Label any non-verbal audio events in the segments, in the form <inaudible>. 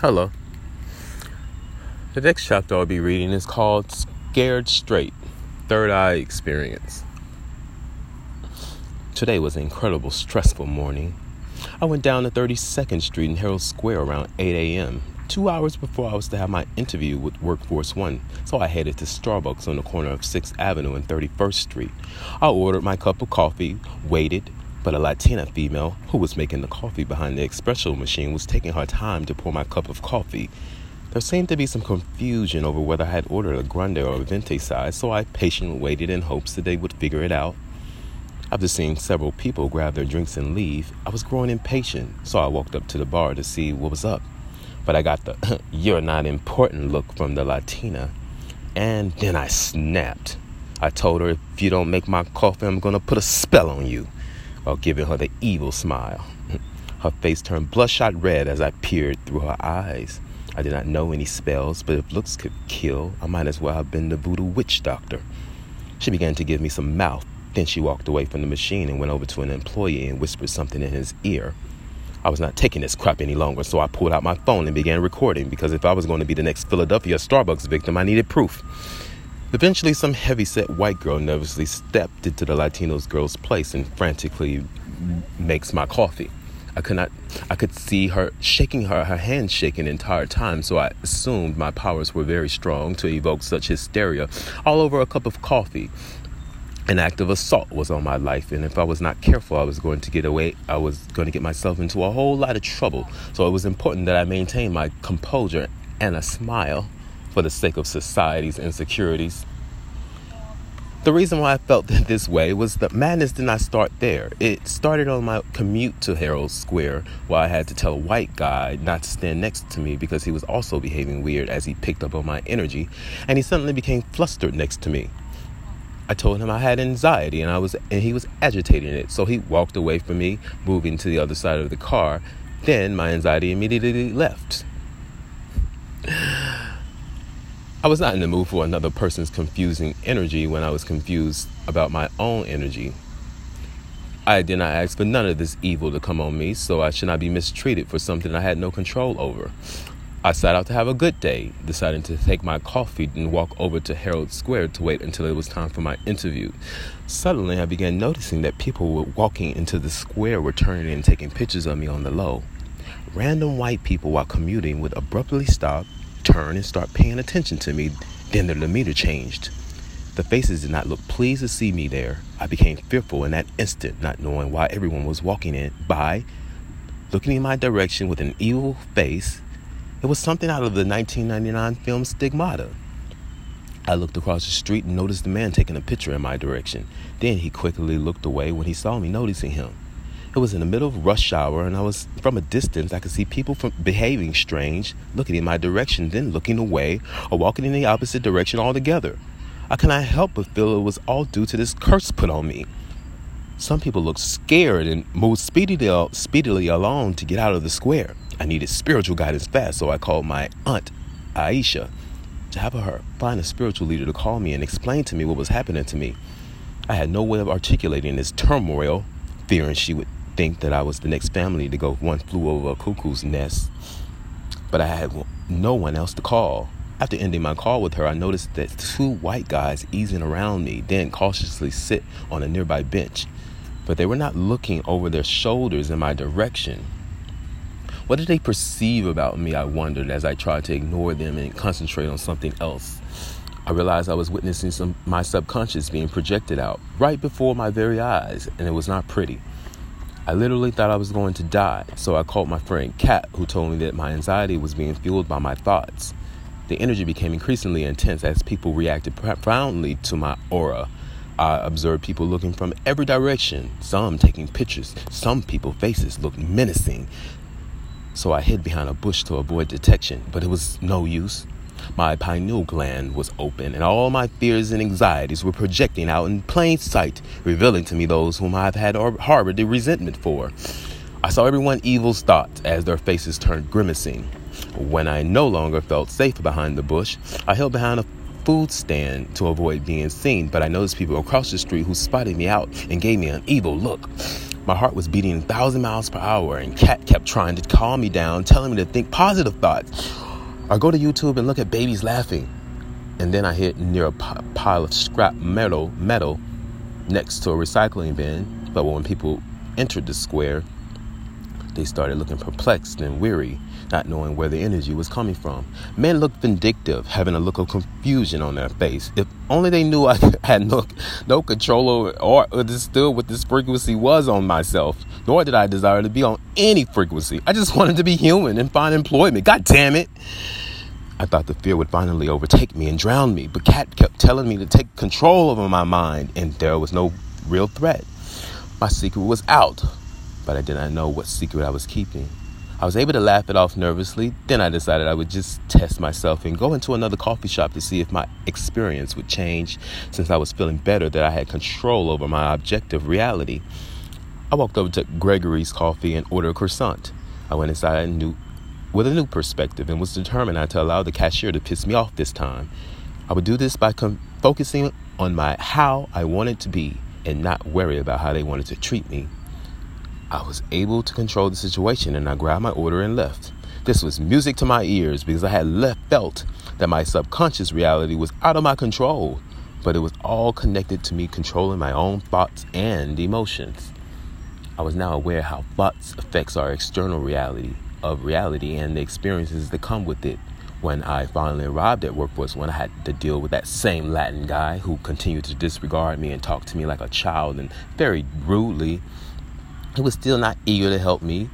Hello. The next chapter I'll be reading is called Scared Straight Third Eye Experience. Today was an incredible, stressful morning. I went down to 32nd Street in Herald Square around 8 a.m., two hours before I was to have my interview with Workforce One, so I headed to Starbucks on the corner of 6th Avenue and 31st Street. I ordered my cup of coffee, waited, but a Latina female who was making the coffee behind the espresso machine was taking her time to pour my cup of coffee. There seemed to be some confusion over whether I had ordered a grande or a venti size, so I patiently waited in hopes that they would figure it out. After seeing several people grab their drinks and leave, I was growing impatient, so I walked up to the bar to see what was up. But I got the <laughs> you're not important look from the Latina, and then I snapped. I told her, if you don't make my coffee, I'm gonna put a spell on you while giving her the evil smile. Her face turned bloodshot red as I peered through her eyes. I did not know any spells, but if looks could kill, I might as well have been the voodoo witch doctor. She began to give me some mouth. Then she walked away from the machine and went over to an employee and whispered something in his ear. I was not taking this crap any longer, so I pulled out my phone and began recording because if I was going to be the next Philadelphia Starbucks victim, I needed proof. Eventually, some heavy-set white girl nervously stepped into the Latinos girl's place and frantically makes my coffee. I could not I could see her shaking her her hand shaking the entire time, so I assumed my powers were very strong to evoke such hysteria all over a cup of coffee. An act of assault was on my life, and if I was not careful, I was going to get away. I was going to get myself into a whole lot of trouble. So it was important that I maintain my composure and a smile for the sake of society's insecurities. The reason why I felt <laughs> this way was that madness did not start there. It started on my commute to Herald Square, where I had to tell a white guy not to stand next to me because he was also behaving weird as he picked up on my energy, and he suddenly became flustered next to me. I told him I had anxiety and I was and he was agitating it, so he walked away from me, moving to the other side of the car. Then my anxiety immediately left. I was not in the mood for another person's confusing energy when I was confused about my own energy. I did not ask for none of this evil to come on me, so I should not be mistreated for something I had no control over. I set out to have a good day, deciding to take my coffee and walk over to Herald Square to wait until it was time for my interview. Suddenly, I began noticing that people were walking into the square were turning and taking pictures of me on the low. Random white people while commuting would abruptly stop turn and start paying attention to me. Then their demeanor changed. The faces did not look pleased to see me there. I became fearful in that instant, not knowing why everyone was walking in by, looking in my direction with an evil face. It was something out of the 1999 film Stigmata. I looked across the street and noticed the man taking a picture in my direction. Then he quickly looked away when he saw me noticing him. It was in the middle of rush hour, and I was from a distance. I could see people from behaving strange, looking in my direction, then looking away, or walking in the opposite direction altogether. I cannot help but feel it was all due to this curse put on me. Some people looked scared and moved speedily, speedily along to get out of the square. I needed spiritual guidance fast, so I called my aunt, Aisha, to have her find a spiritual leader to call me and explain to me what was happening to me. I had no way of articulating this turmoil, fearing she would think that I was the next family to go one flew over a cuckoo's nest, but I had no one else to call. After ending my call with her, I noticed that two white guys easing around me, then cautiously sit on a nearby bench. But they were not looking over their shoulders in my direction. What did they perceive about me? I wondered as I tried to ignore them and concentrate on something else. I realized I was witnessing some my subconscious being projected out right before my very eyes, and it was not pretty. I literally thought I was going to die, so I called my friend Kat, who told me that my anxiety was being fueled by my thoughts. The energy became increasingly intense as people reacted profoundly to my aura. I observed people looking from every direction, some taking pictures, some people's faces looked menacing. So I hid behind a bush to avoid detection, but it was no use. My pineal gland was open, and all my fears and anxieties were projecting out in plain sight, revealing to me those whom I've had harbored the resentment for. I saw everyone evil's thoughts as their faces turned grimacing. When I no longer felt safe behind the bush, I held behind a food stand to avoid being seen, but I noticed people across the street who spotted me out and gave me an evil look. My heart was beating a thousand miles per hour, and Kat kept trying to calm me down, telling me to think positive thoughts. Or go to YouTube and look at babies laughing. And then I hit near a pile of scrap metal, metal next to a recycling bin. But when people entered the square, they started looking perplexed and weary, not knowing where the energy was coming from. Men looked vindictive, having a look of confusion on their face. If only they knew I <laughs> had no, no control over or understood what this frequency was on myself, nor did I desire to be on any frequency. I just <laughs> wanted to be human and find employment. God damn it. I thought the fear would finally overtake me and drown me, but Kat kept telling me to take control over my mind, and there was no real threat. My secret was out but I did not know what secret I was keeping. I was able to laugh it off nervously. Then I decided I would just test myself and go into another coffee shop to see if my experience would change since I was feeling better that I had control over my objective reality. I walked over to Gregory's Coffee and ordered a croissant. I went inside with a new perspective and was determined not to allow the cashier to piss me off this time. I would do this by com- focusing on my how I wanted to be and not worry about how they wanted to treat me. I was able to control the situation and I grabbed my order and left. This was music to my ears because I had left felt that my subconscious reality was out of my control, but it was all connected to me controlling my own thoughts and emotions. I was now aware how thoughts affects our external reality of reality and the experiences that come with it. When I finally arrived at workforce, when I had to deal with that same Latin guy who continued to disregard me and talk to me like a child and very rudely, he was still not eager to help me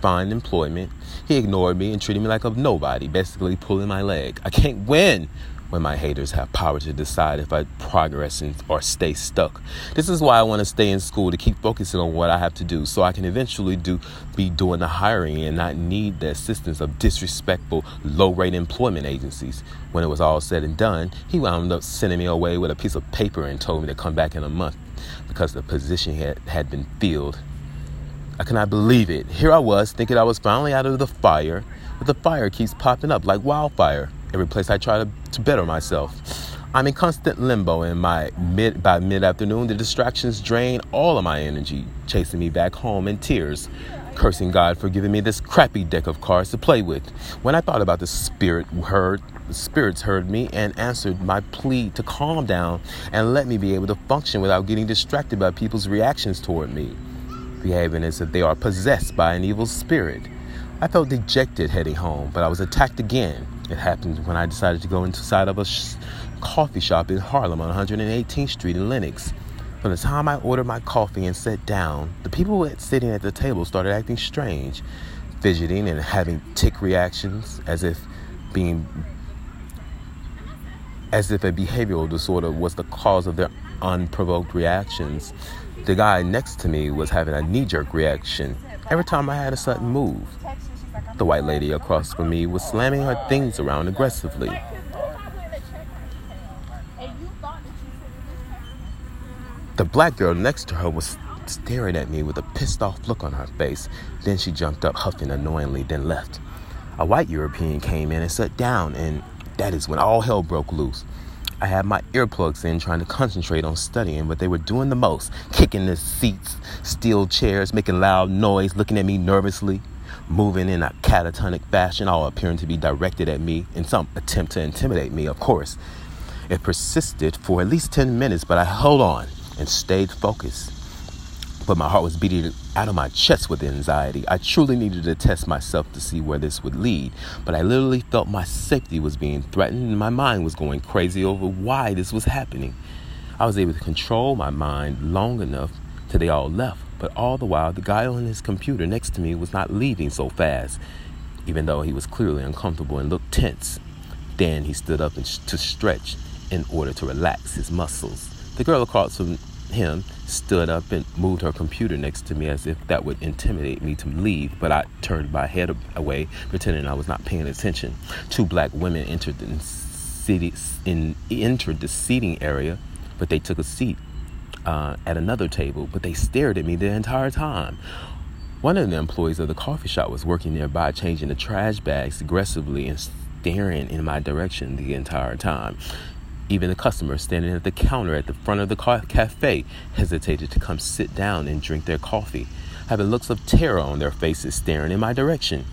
find employment. He ignored me and treated me like a nobody, basically pulling my leg. I can't win when my haters have power to decide if I progress or stay stuck. This is why I want to stay in school to keep focusing on what I have to do so I can eventually do be doing the hiring and not need the assistance of disrespectful low-rate employment agencies. When it was all said and done, he wound up sending me away with a piece of paper and told me to come back in a month because the position had, had been filled I cannot believe it. Here I was thinking I was finally out of the fire, but the fire keeps popping up like wildfire every place I try to, to better myself. I'm in constant limbo in my mid by mid-afternoon the distractions drain all of my energy, chasing me back home in tears, cursing God for giving me this crappy deck of cards to play with. When I thought about the spirit heard the spirits heard me and answered my plea to calm down and let me be able to function without getting distracted by people's reactions toward me behaving as if they are possessed by an evil spirit. I felt dejected heading home, but I was attacked again. It happened when I decided to go inside of a sh- coffee shop in Harlem on 118th Street in Lenox. From the time I ordered my coffee and sat down, the people sitting at the table started acting strange, fidgeting and having tic reactions as if being as if a behavioral disorder was the cause of their unprovoked reactions. The guy next to me was having a knee jerk reaction every time I had a sudden move. The white lady across from me was slamming her things around aggressively. The black girl next to her was staring at me with a pissed off look on her face. Then she jumped up, huffing annoyingly, then left. A white European came in and sat down, and that is when all hell broke loose. I had my earplugs in trying to concentrate on studying, but they were doing the most kicking the seats, steel chairs, making loud noise, looking at me nervously, moving in a catatonic fashion, all appearing to be directed at me in some attempt to intimidate me, of course. It persisted for at least 10 minutes, but I held on and stayed focused but my heart was beating out of my chest with anxiety. I truly needed to test myself to see where this would lead, but I literally felt my safety was being threatened and my mind was going crazy over why this was happening. I was able to control my mind long enough till they all left, but all the while the guy on his computer next to me was not leaving so fast, even though he was clearly uncomfortable and looked tense. Then he stood up to stretch in order to relax his muscles. The girl across from him stood up and moved her computer next to me as if that would intimidate me to leave, but I turned my head away, pretending I was not paying attention. Two black women entered the, city, in, entered the seating area, but they took a seat uh, at another table, but they stared at me the entire time. One of the employees of the coffee shop was working nearby, changing the trash bags aggressively and staring in my direction the entire time. Even the customers standing at the counter at the front of the cafe hesitated to come sit down and drink their coffee, having looks of terror on their faces staring in my direction.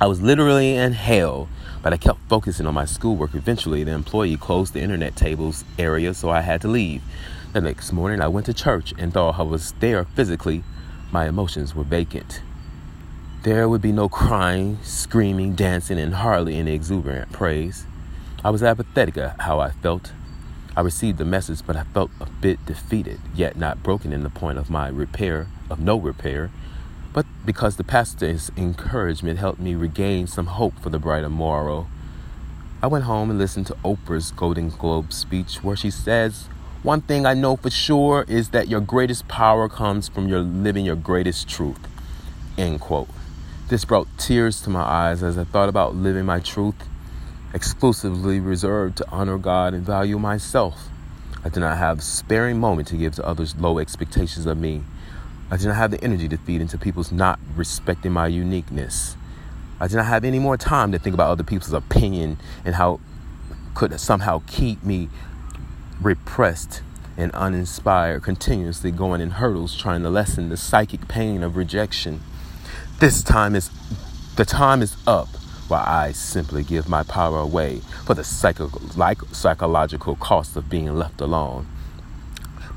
I was literally in hell, but I kept focusing on my schoolwork. Eventually, the employee closed the internet tables area, so I had to leave. The next morning, I went to church and though I was there physically, my emotions were vacant. There would be no crying, screaming, dancing, and hardly any exuberant praise. I was apathetic at how I felt. I received the message, but I felt a bit defeated, yet not broken in the point of my repair, of no repair but because the pastor's encouragement helped me regain some hope for the brighter morrow. I went home and listened to Oprah's Golden Globe speech where she says, One thing I know for sure is that your greatest power comes from your living your greatest truth. End quote. This brought tears to my eyes as I thought about living my truth, exclusively reserved to honor God and value myself. I did not have a sparing moment to give to others low expectations of me I did not have the energy to feed into people's not respecting my uniqueness. I did not have any more time to think about other people's opinion and how could somehow keep me repressed and uninspired, continuously going in hurdles trying to lessen the psychic pain of rejection. This time is the time is up while I simply give my power away for the psycho- like psychological cost of being left alone.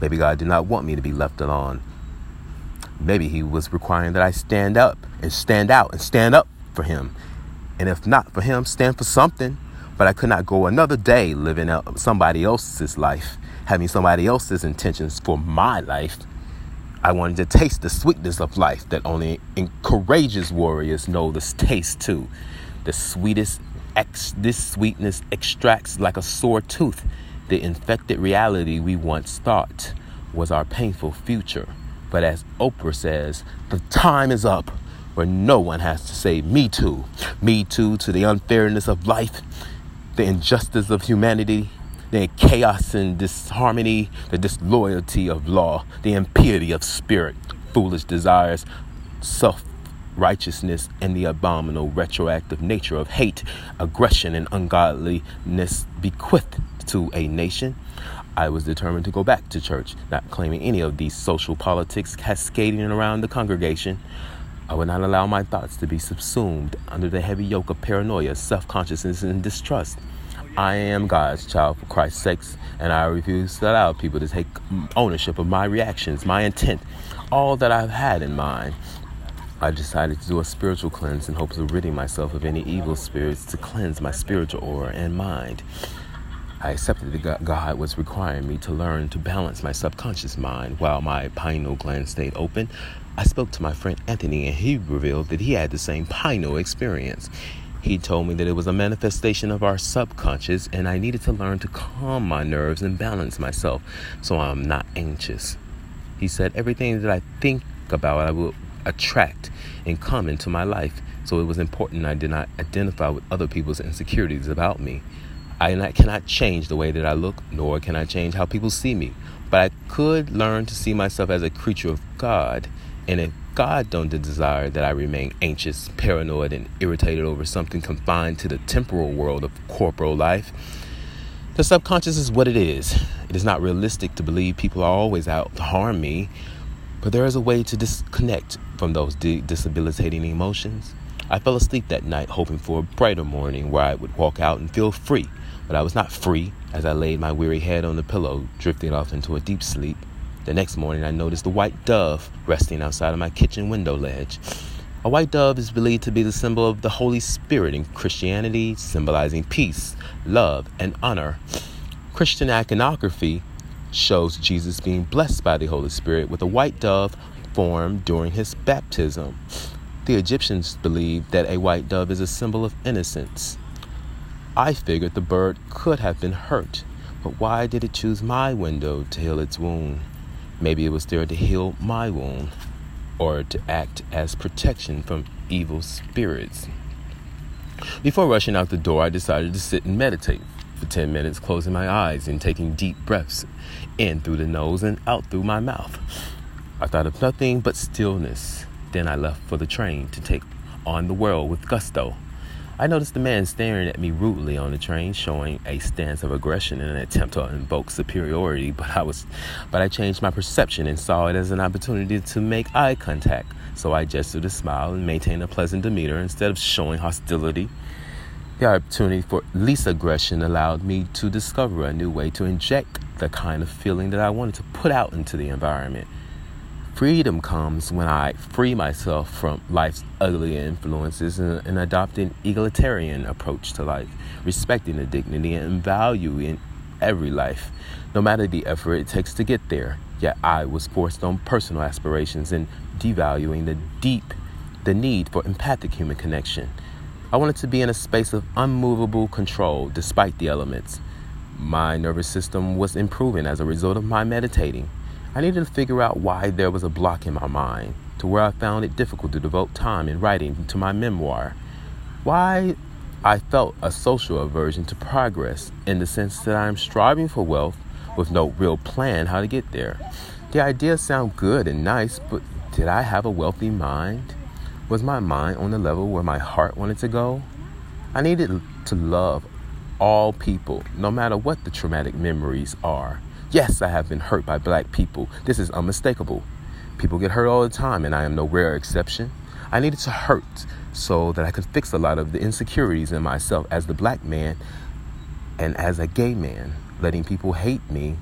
Maybe God did not want me to be left alone. Maybe he was requiring that I stand up and stand out and stand up for him. And if not for him, stand for something. But I could not go another day living out somebody else's life, having somebody else's intentions for my life. I wanted to taste the sweetness of life that only courageous warriors know this taste too. The sweetest ex- this sweetness extracts like a sore tooth the infected reality we once thought was our painful future. But as Oprah says, the time is up where no one has to say me too. Me too to the unfairness of life, the injustice of humanity, the chaos and disharmony, the disloyalty of law, the impiety of spirit, foolish desires, self righteousness, and the abominable retroactive nature of hate, aggression, and ungodliness bequeathed to a nation. I was determined to go back to church, not claiming any of these social politics cascading around the congregation. I would not allow my thoughts to be subsumed under the heavy yoke of paranoia, self consciousness, and distrust. I am God's child for Christ's sake, and I refuse to allow people to take ownership of my reactions, my intent, all that I've had in mind. I decided to do a spiritual cleanse in hopes of ridding myself of any evil spirits to cleanse my spiritual aura and mind. I accepted that God was requiring me to learn to balance my subconscious mind while my pineal gland stayed open. I spoke to my friend Anthony, and he revealed that he had the same pineal experience. He told me that it was a manifestation of our subconscious, and I needed to learn to calm my nerves and balance myself so I'm not anxious. He said everything that I think about, I will attract and come into my life. So it was important I did not identify with other people's insecurities about me. I cannot change the way that I look, nor can I change how people see me. But I could learn to see myself as a creature of God. And if God don't desire that I remain anxious, paranoid, and irritated over something confined to the temporal world of corporal life, the subconscious is what it is. It is not realistic to believe people are always out to harm me, but there is a way to disconnect from those de- disabilitating emotions. I fell asleep that night hoping for a brighter morning where I would walk out and feel free but I was not free as I laid my weary head on the pillow, drifting off into a deep sleep. The next morning, I noticed a white dove resting outside of my kitchen window ledge. A white dove is believed to be the symbol of the Holy Spirit in Christianity, symbolizing peace, love, and honor. Christian iconography shows Jesus being blessed by the Holy Spirit with a white dove formed during his baptism. The Egyptians believed that a white dove is a symbol of innocence. I figured the bird could have been hurt, but why did it choose my window to heal its wound? Maybe it was there to heal my wound or to act as protection from evil spirits. Before rushing out the door, I decided to sit and meditate for 10 minutes, closing my eyes and taking deep breaths in through the nose and out through my mouth. I thought of nothing but stillness. Then I left for the train to take on the world with gusto. I noticed the man staring at me rudely on the train, showing a stance of aggression in an attempt to invoke superiority, but I was but I changed my perception and saw it as an opportunity to make eye contact. So I gestured a smile and maintained a pleasant demeanor instead of showing hostility. The opportunity for least aggression allowed me to discover a new way to inject the kind of feeling that I wanted to put out into the environment. Freedom comes when I free myself from life's ugly influences and, and adopt an egalitarian approach to life, respecting the dignity and value in every life, no matter the effort it takes to get there. Yet I was forced on personal aspirations and devaluing the deep, the need for empathic human connection. I wanted to be in a space of unmovable control despite the elements. My nervous system was improving as a result of my meditating. I needed to figure out why there was a block in my mind to where I found it difficult to devote time in writing to my memoir. Why I felt a social aversion to progress in the sense that I am striving for wealth with no real plan how to get there. The ideas sound good and nice, but did I have a wealthy mind? Was my mind on the level where my heart wanted to go? I needed to love all people, no matter what the traumatic memories are. Yes, I have been hurt by black people. This is unmistakable. People get hurt all the time, and I am no rare exception. I needed to hurt so that I could fix a lot of the insecurities in myself as the black man and as a gay man. Letting people hate me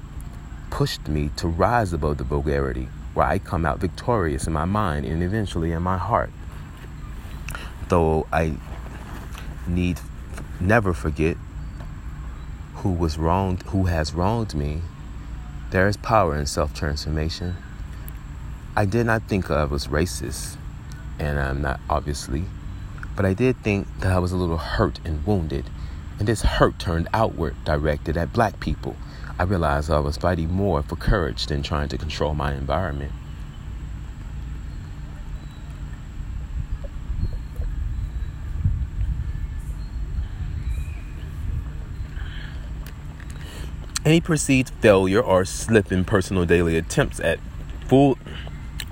pushed me to rise above the vulgarity, where I come out victorious in my mind and eventually in my heart. Though I need never forget who was wronged, who has wronged me there is power in self transformation. I did not think I was racist, and I'm not obviously, but I did think that I was a little hurt and wounded, and this hurt turned outward, directed at black people. I realized I was fighting more for courage than trying to control my environment. Any perceived failure or slip in personal daily attempts at full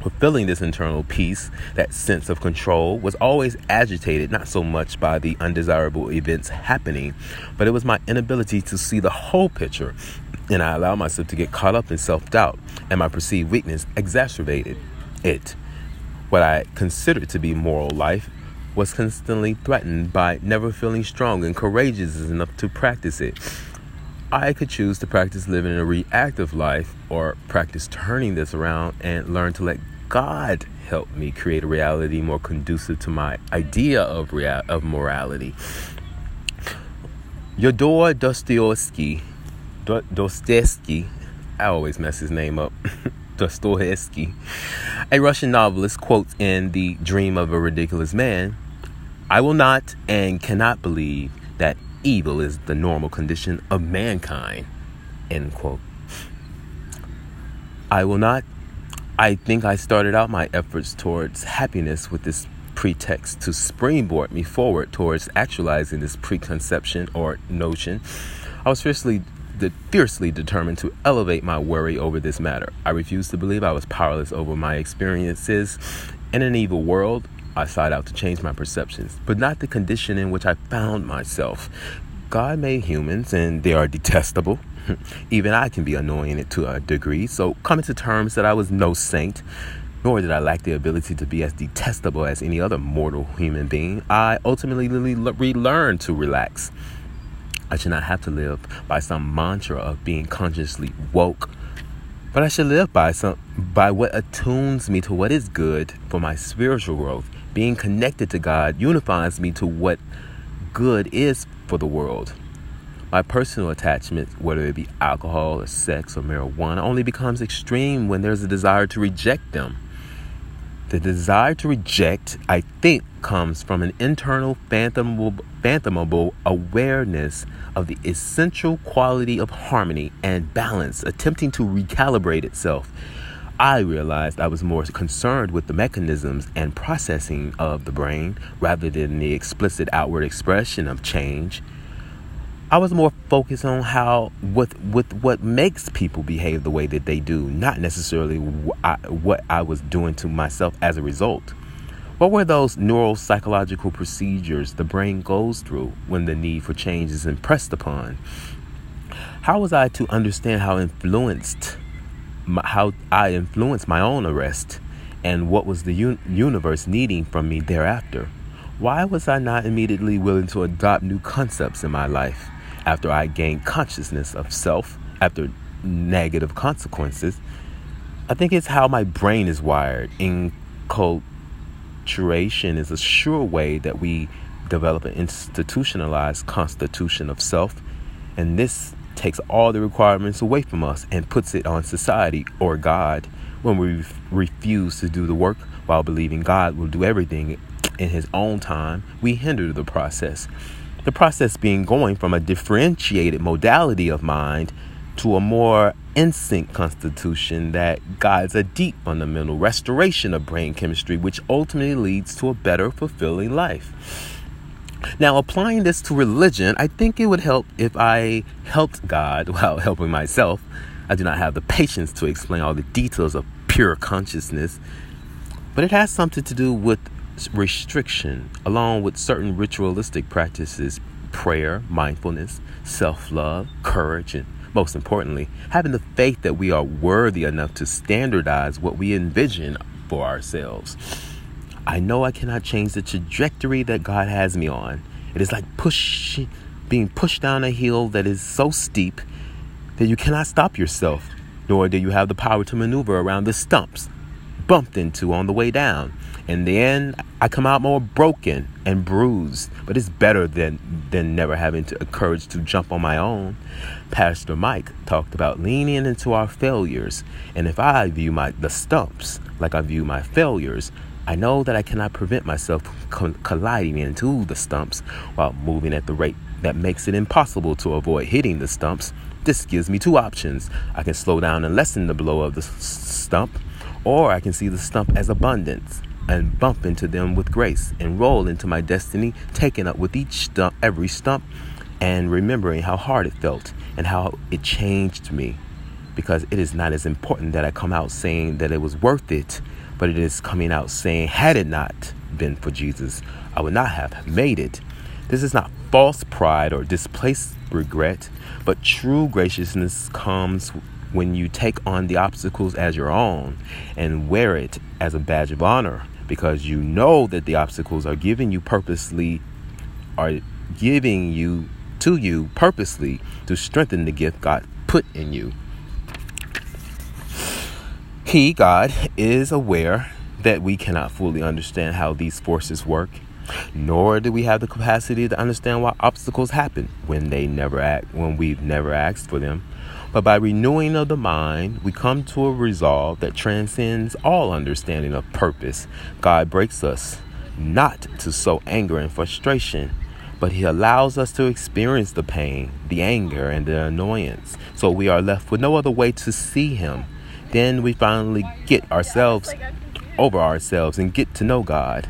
fulfilling this internal peace, that sense of control, was always agitated not so much by the undesirable events happening, but it was my inability to see the whole picture. And I allowed myself to get caught up in self doubt, and my perceived weakness exacerbated it. What I considered to be moral life was constantly threatened by never feeling strong and courageous enough to practice it. I could choose to practice living a reactive life or practice turning this around and learn to let God help me create a reality more conducive to my idea of of morality. Fyodor Dostoevsky, Dostoevsky, I always mess his name up. <laughs> Dostoevsky, a Russian novelist, quotes in The Dream of a Ridiculous Man I will not and cannot believe that evil is the normal condition of mankind. End quote. I will not. I think I started out my efforts towards happiness with this pretext to springboard me forward towards actualizing this preconception or notion. I was fiercely, fiercely determined to elevate my worry over this matter. I refused to believe I was powerless over my experiences in an evil world I sought out to change my perceptions, but not the condition in which I found myself. God made humans and they are detestable. <laughs> Even I can be annoying to a degree. So, coming to terms that I was no saint, nor did I lack the ability to be as detestable as any other mortal human being, I ultimately relearned to relax. I should not have to live by some mantra of being consciously woke, but I should live by some by what attunes me to what is good for my spiritual growth being connected to God unifies me to what good is for the world. My personal attachment, whether it be alcohol or sex or marijuana, only becomes extreme when there's a desire to reject them. The desire to reject, I think, comes from an internal phantomable, phantomable awareness of the essential quality of harmony and balance, attempting to recalibrate itself I realized I was more concerned with the mechanisms and processing of the brain rather than the explicit outward expression of change. I was more focused on how with with what makes people behave the way that they do, not necessarily what I, what I was doing to myself as a result. What were those neuropsychological procedures the brain goes through when the need for change is impressed upon? How was I to understand how influenced my, how I influenced my own arrest and what was the un- universe needing from me thereafter? Why was I not immediately willing to adopt new concepts in my life after I gained consciousness of self after negative consequences? I think it's how my brain is wired. Enculturation is a sure way that we develop an institutionalized constitution of self, and this takes all the requirements away from us and puts it on society or God when we refuse to do the work while believing God will do everything in His own time. We hinder the process. The process being going from a differentiated modality of mind to a more instinct constitution that guides a deep fundamental restoration of brain chemistry, which ultimately leads to a better, fulfilling life. Now, applying this to religion, I think it would help if I helped God <laughs> while helping myself. I do not have the patience to explain all the details of pure consciousness, but it has something to do with restriction, along with certain ritualistic practices prayer, mindfulness, self love, courage, and most importantly, having the faith that we are worthy enough to standardize what we envision for ourselves. I know I cannot change the trajectory that God has me on. It is like push, being pushed down a hill that is so steep that you cannot stop yourself, nor do you have the power to maneuver around the stumps bumped into on the way down. In the end, I come out more broken and bruised, but it's better than, than never having to, courage to jump on my own. Pastor Mike talked about leaning into our failures, and if I view my the stumps like I view my failures, I know that I cannot prevent myself from colliding into the stumps while moving at the rate that makes it impossible to avoid hitting the stumps. This gives me two options. I can slow down and lessen the blow of the stump, or I can see the stump as abundance and bump into them with grace and roll into my destiny, taking up with each stump, every stump, and remembering how hard it felt and how it changed me. Because it is not as important that I come out saying that it was worth it but it is coming out saying, had it not been for Jesus, I would not have made it. This is not false pride or displaced regret, but true graciousness comes when you take on the obstacles as your own and wear it as a badge of honor because you know that the obstacles are giving you purposely are giving you to you purposely to strengthen the gift God put in you. He, God, is aware that we cannot fully understand how these forces work, nor do we have the capacity to understand why obstacles happen when they never act when we've never asked for them. But by renewing of the mind, we come to a resolve that transcends all understanding of purpose. God breaks us not to sow anger and frustration, but He allows us to experience the pain, the anger, and the annoyance. So we are left with no other way to see Him then we finally get ourselves over ourselves and get to know God.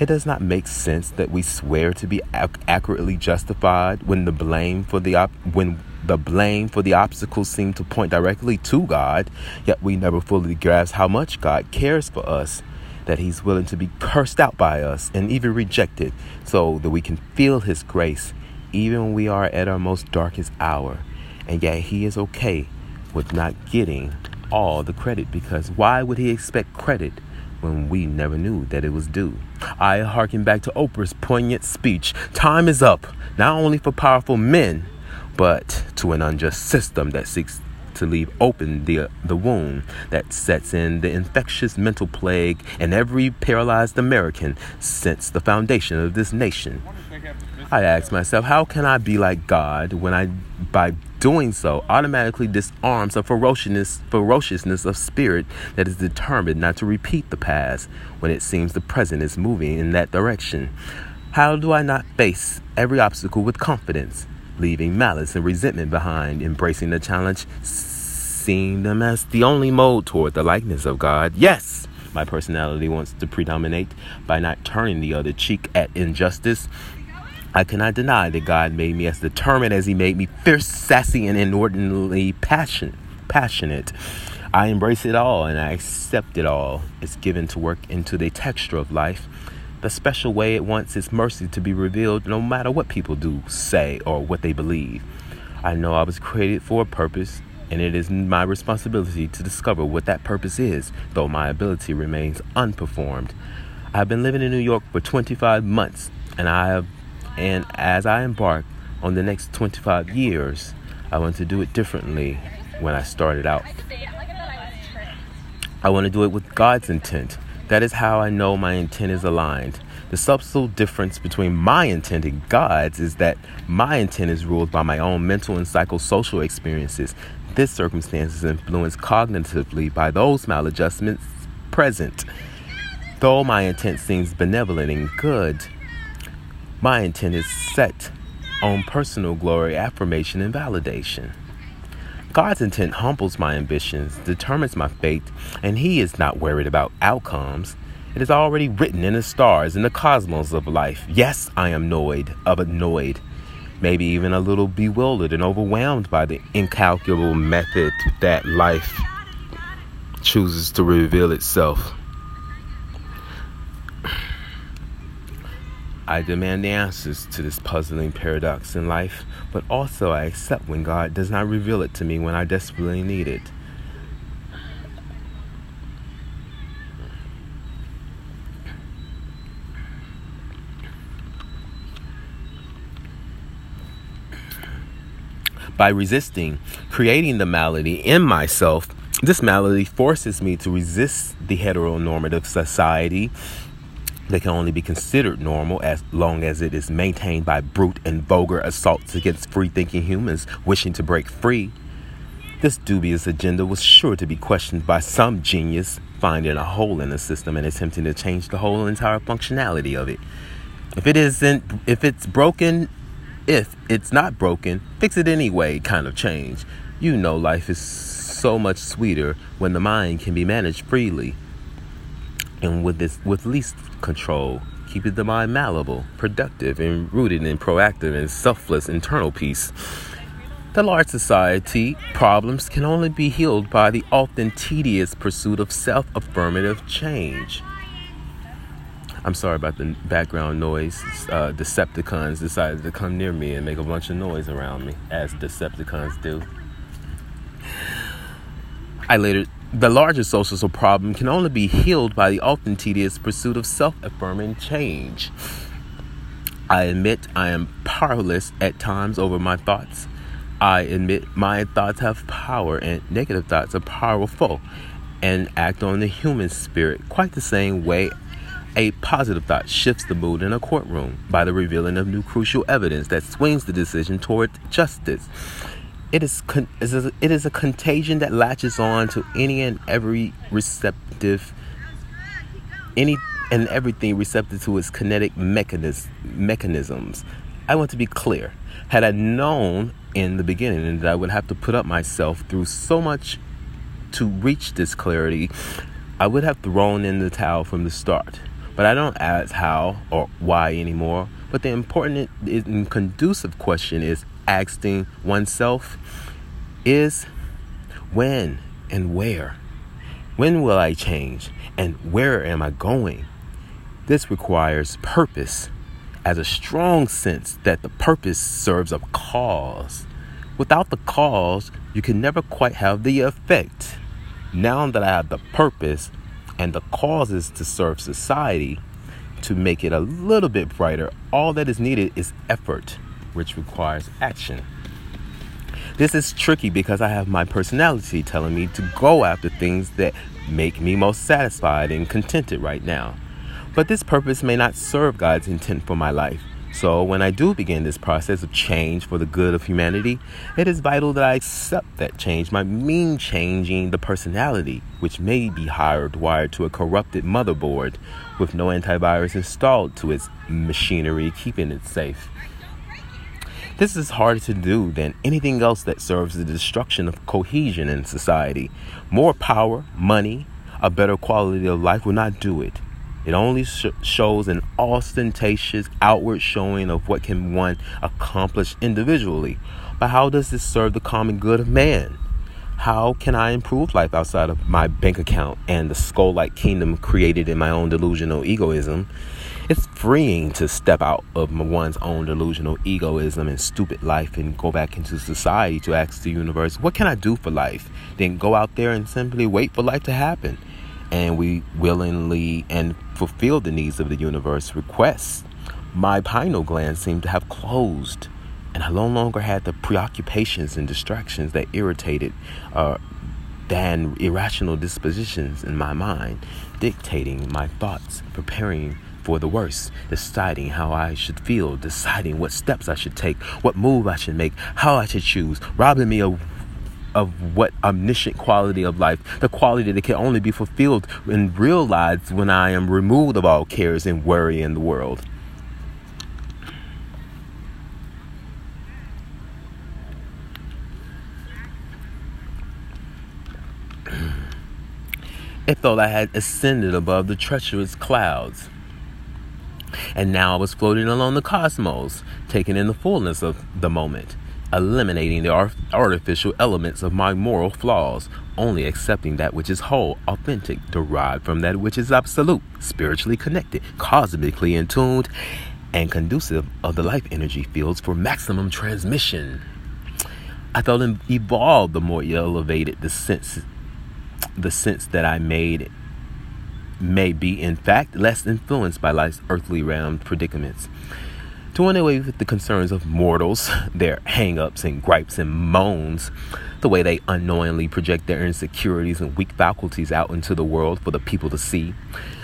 It does not make sense that we swear to be ac- accurately justified when the blame for the op- when the blame for the obstacles seem to point directly to God, yet we never fully grasp how much God cares for us, that He's willing to be cursed out by us and even rejected, so that we can feel His grace even when we are at our most darkest hour, and yet He is okay with not getting all the credit because why would he expect credit when we never knew that it was due? I hearken back to Oprah's poignant speech Time is up, not only for powerful men, but to an unjust system that seeks to leave open the, the wound that sets in the infectious mental plague in every paralyzed American since the foundation of this nation. I ask myself, how can I be like God when I, by doing so, automatically disarms a ferociousness, ferociousness of spirit that is determined not to repeat the past when it seems the present is moving in that direction? How do I not face every obstacle with confidence, leaving malice and resentment behind, embracing the challenge, seeing them as the only mode toward the likeness of God? Yes! My personality wants to predominate by not turning the other cheek at injustice, I cannot deny that God made me as determined as He made me fierce, sassy, and inordinately passion, passionate. I embrace it all and I accept it all. It's given to work into the texture of life, the special way it wants its mercy to be revealed no matter what people do, say, or what they believe. I know I was created for a purpose, and it is my responsibility to discover what that purpose is, though my ability remains unperformed. I've been living in New York for 25 months, and I have, and as I embark on the next 25 years, I want to do it differently when I started out. I want to do it with God's intent. That is how I know my intent is aligned. The subtle difference between my intent and God's is that my intent is ruled by my own mental and psychosocial experiences. This circumstance is influenced cognitively by those maladjustments present. Though my intent seems benevolent and good, my intent is set on personal glory, affirmation, and validation. God's intent humbles my ambitions, determines my fate, and He is not worried about outcomes. It is already written in the stars, in the cosmos of life. Yes, I am annoyed, of annoyed, maybe even a little bewildered and overwhelmed by the incalculable method that life chooses to reveal itself. I demand the answers to this puzzling paradox in life, but also I accept when God does not reveal it to me when I desperately need it. By resisting creating the malady in myself, this malady forces me to resist the heteronormative society they can only be considered normal as long as it is maintained by brute and vulgar assaults against free thinking humans wishing to break free. This dubious agenda was sure to be questioned by some genius finding a hole in the system and attempting to change the whole entire functionality of it. If it isn't, if it's broken, if it's not broken, fix it anyway kind of change. You know, life is so much sweeter when the mind can be managed freely and with this with least control keeping the mind malleable productive and rooted in proactive and selfless internal peace. The large society problems can only be healed by the often tedious pursuit of self-affirmative change. I'm sorry about the background noise. Uh, decepticons decided to come near me and make a bunch of noise around me as decepticons do. I later the larger social problem can only be healed by the often tedious pursuit of self affirming change. I admit I am powerless at times over my thoughts. I admit my thoughts have power and negative thoughts are powerful and act on the human spirit quite the same way a positive thought shifts the mood in a courtroom by the revealing of new crucial evidence that swings the decision toward justice. It is, con- it is a contagion that latches on to any and every receptive, any and everything receptive to its kinetic mechanism, mechanisms. I want to be clear. Had I known in the beginning that I would have to put up myself through so much to reach this clarity, I would have thrown in the towel from the start. But I don't ask how or why anymore. But the important and conducive question is asking oneself is when and where. When will I change and where am I going? This requires purpose as a strong sense that the purpose serves a cause. Without the cause, you can never quite have the effect. Now that I have the purpose and the causes to serve society, to make it a little bit brighter, all that is needed is effort, which requires action. This is tricky because I have my personality telling me to go after things that make me most satisfied and contented right now. But this purpose may not serve God's intent for my life. So, when I do begin this process of change for the good of humanity, it is vital that I accept that change might mean changing the personality, which may be hardwired to a corrupted motherboard with no antivirus installed to its machinery, keeping it safe. This is harder to do than anything else that serves the destruction of cohesion in society. More power, money, a better quality of life will not do it. It only sh- shows an ostentatious outward showing of what can one accomplish individually. But how does this serve the common good of man? How can I improve life outside of my bank account and the skull like kingdom created in my own delusional egoism? It's freeing to step out of one's own delusional egoism and stupid life and go back into society to ask the universe, what can I do for life? Then go out there and simply wait for life to happen. And we willingly and fulfill the needs of the universe requests. My pineal gland seemed to have closed and I no longer had the preoccupations and distractions that irritated uh, than irrational dispositions in my mind, dictating my thoughts, preparing for the worst, deciding how I should feel, deciding what steps I should take, what move I should make, how I should choose, robbing me of of what omniscient quality of life, the quality that can only be fulfilled and realized when I am removed of all cares and worry in the world. It felt I had ascended above the treacherous clouds. And now I was floating along the cosmos, taking in the fullness of the moment, eliminating the artificial elements of my moral flaws, only accepting that which is whole, authentic, derived from that which is absolute, spiritually connected, cosmically in tuned, and conducive of the life energy fields for maximum transmission. I felt evolved the more elevated the sense the sense that I made may be, in fact, less influenced by life's earthly realm predicaments. Doing away with the concerns of mortals, <laughs> their hang ups and gripes and moans, the way they unknowingly project their insecurities and weak faculties out into the world for the people to see,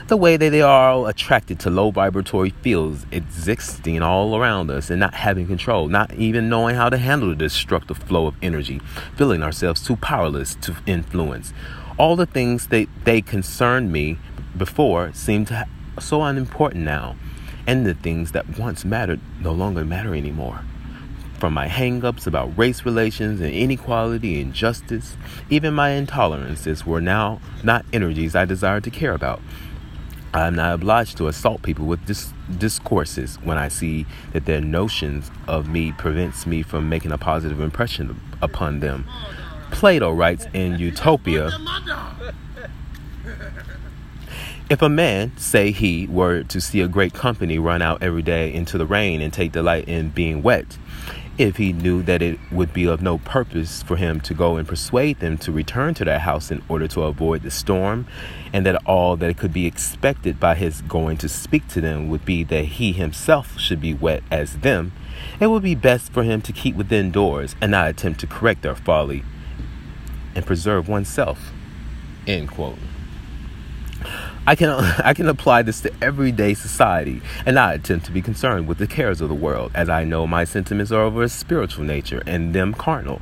the way that they are attracted to low vibratory fields existing all around us and not having control, not even knowing how to handle the destructive flow of energy, feeling ourselves too powerless to influence all the things that they concerned me before seem so unimportant now, and the things that once mattered no longer matter anymore. From my hang-ups about race relations and inequality and justice, even my intolerances were now not energies I desired to care about. I am not obliged to assault people with dis- discourses when I see that their notions of me prevents me from making a positive impression upon them. Plato writes in Utopia If a man, say he, were to see a great company run out every day into the rain and take delight in being wet, if he knew that it would be of no purpose for him to go and persuade them to return to their house in order to avoid the storm, and that all that could be expected by his going to speak to them would be that he himself should be wet as them, it would be best for him to keep within doors and not attempt to correct their folly and preserve oneself. End quote. I can <laughs> I can apply this to everyday society and not attempt to be concerned with the cares of the world, as I know my sentiments are of a spiritual nature and them carnal.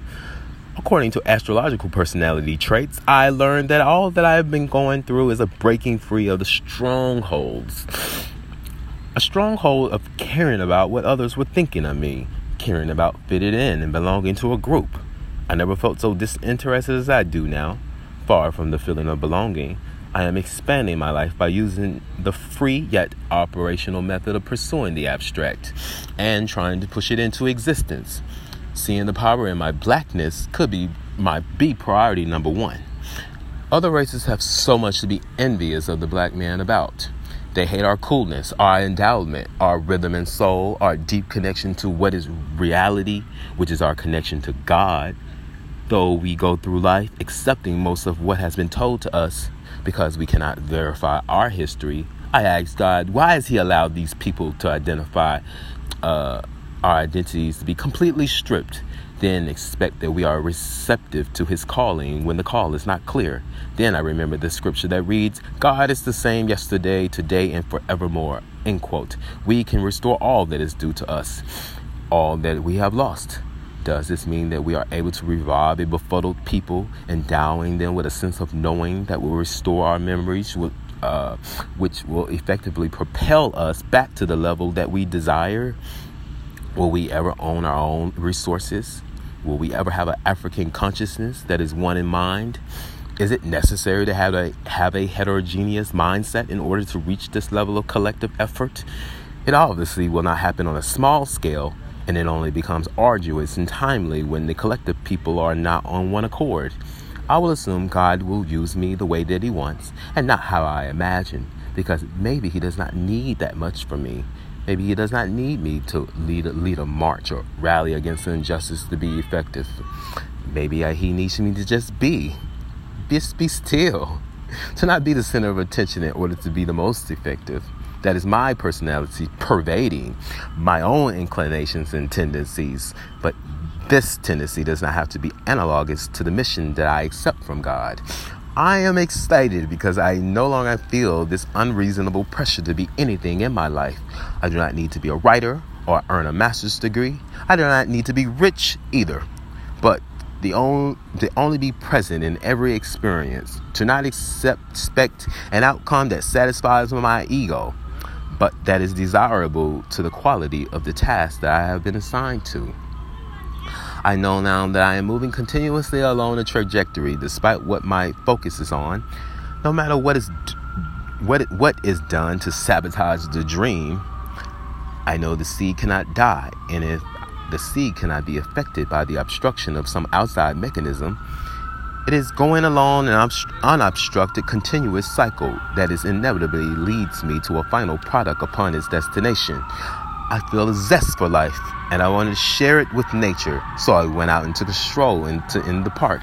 According to astrological personality traits, I learned that all that I have been going through is a breaking free of the strongholds. A stronghold of caring about what others were thinking of me, caring about fitting in and belonging to a group. I never felt so disinterested as I do now. Far from the feeling of belonging, I am expanding my life by using the free yet operational method of pursuing the abstract and trying to push it into existence. Seeing the power in my blackness could be my B priority number one. Other races have so much to be envious of the black man about. They hate our coolness, our endowment, our rhythm and soul, our deep connection to what is reality, which is our connection to God, though we go through life accepting most of what has been told to us because we cannot verify our history, I ask God, why has He allowed these people to identify uh, our identities to be completely stripped? Then expect that we are receptive to His calling when the call is not clear. Then I remember the scripture that reads, God is the same yesterday, today, and forevermore. End quote. We can restore all that is due to us, all that we have lost. Does this mean that we are able to revive a befuddled people, endowing them with a sense of knowing that will restore our memories, uh, which will effectively propel us back to the level that we desire? Will we ever own our own resources? Will we ever have an African consciousness that is one in mind? Is it necessary to have a have a heterogeneous mindset in order to reach this level of collective effort? It obviously will not happen on a small scale and it only becomes arduous and timely when the collective people are not on one accord. I will assume God will use me the way that He wants and not how I imagine, because maybe He does not need that much from me. Maybe He does not need me to lead a, lead a march or rally against injustice to be effective. Maybe uh, He needs me to just be, just be still, <laughs> to not be the center of attention in order to be the most effective. That is my personality pervading my own inclinations and tendencies. But this tendency does not have to be analogous to the mission that I accept from God. I am excited because I no longer feel this unreasonable pressure to be anything in my life. I do not need to be a writer or earn a master's degree. I do not need to be rich either. But the only, to only be present in every experience, to not accept, expect an outcome that satisfies my ego but that is desirable to the quality of the task that I have been assigned to. I know now that I am moving continuously along a trajectory despite what my focus is on. No matter what is what what is done to sabotage the dream, I know the seed cannot die, and if the seed cannot be affected by the obstruction of some outside mechanism, it is going along an unobstructed continuous cycle that is inevitably leads me to a final product upon its destination. I feel a zest for life and I wanted to share it with nature, so I went out and took a stroll into in the park.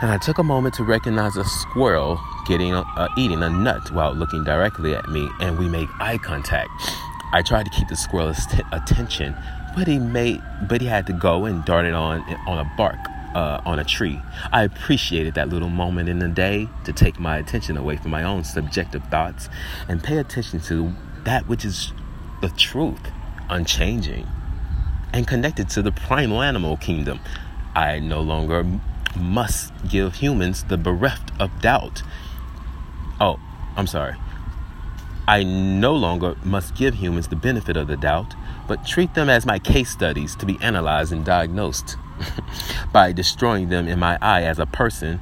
And I took a moment to recognize a squirrel getting uh, eating a nut while looking directly at me, and we made eye contact. I tried to keep the squirrel's t- attention, but he made but he had to go and darted on on a bark uh, on a tree. I appreciated that little moment in the day to take my attention away from my own subjective thoughts and pay attention to that which is the truth, unchanging, and connected to the primal animal kingdom. I no longer must give humans the bereft of doubt. Oh, I'm sorry. I no longer must give humans the benefit of the doubt, but treat them as my case studies to be analyzed and diagnosed. <laughs> By destroying them in my eye as a person,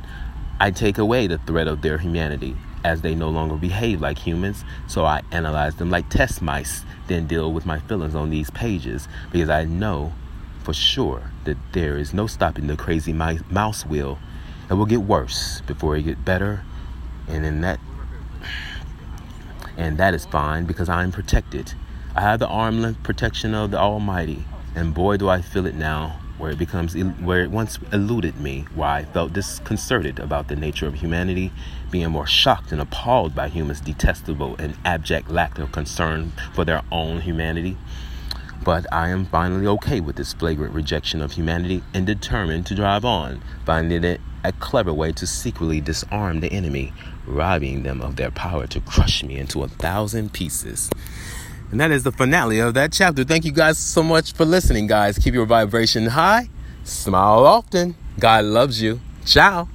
I take away the threat of their humanity, as they no longer behave like humans, so I analyze them like test mice, then deal with my feelings on these pages, because I know for sure that there is no stopping the crazy mouse wheel. It will get worse before it get better, and in that and that is fine because I'm protected. I have the arm length protection of the Almighty, and boy do I feel it now where it becomes where it once eluded me, where I felt disconcerted about the nature of humanity, being more shocked and appalled by humans' detestable and abject lack of concern for their own humanity. But I am finally okay with this flagrant rejection of humanity and determined to drive on, finding it a clever way to secretly disarm the enemy, robbing them of their power to crush me into a thousand pieces. And that is the finale of that chapter. Thank you guys so much for listening, guys. Keep your vibration high. Smile often. God loves you. Ciao.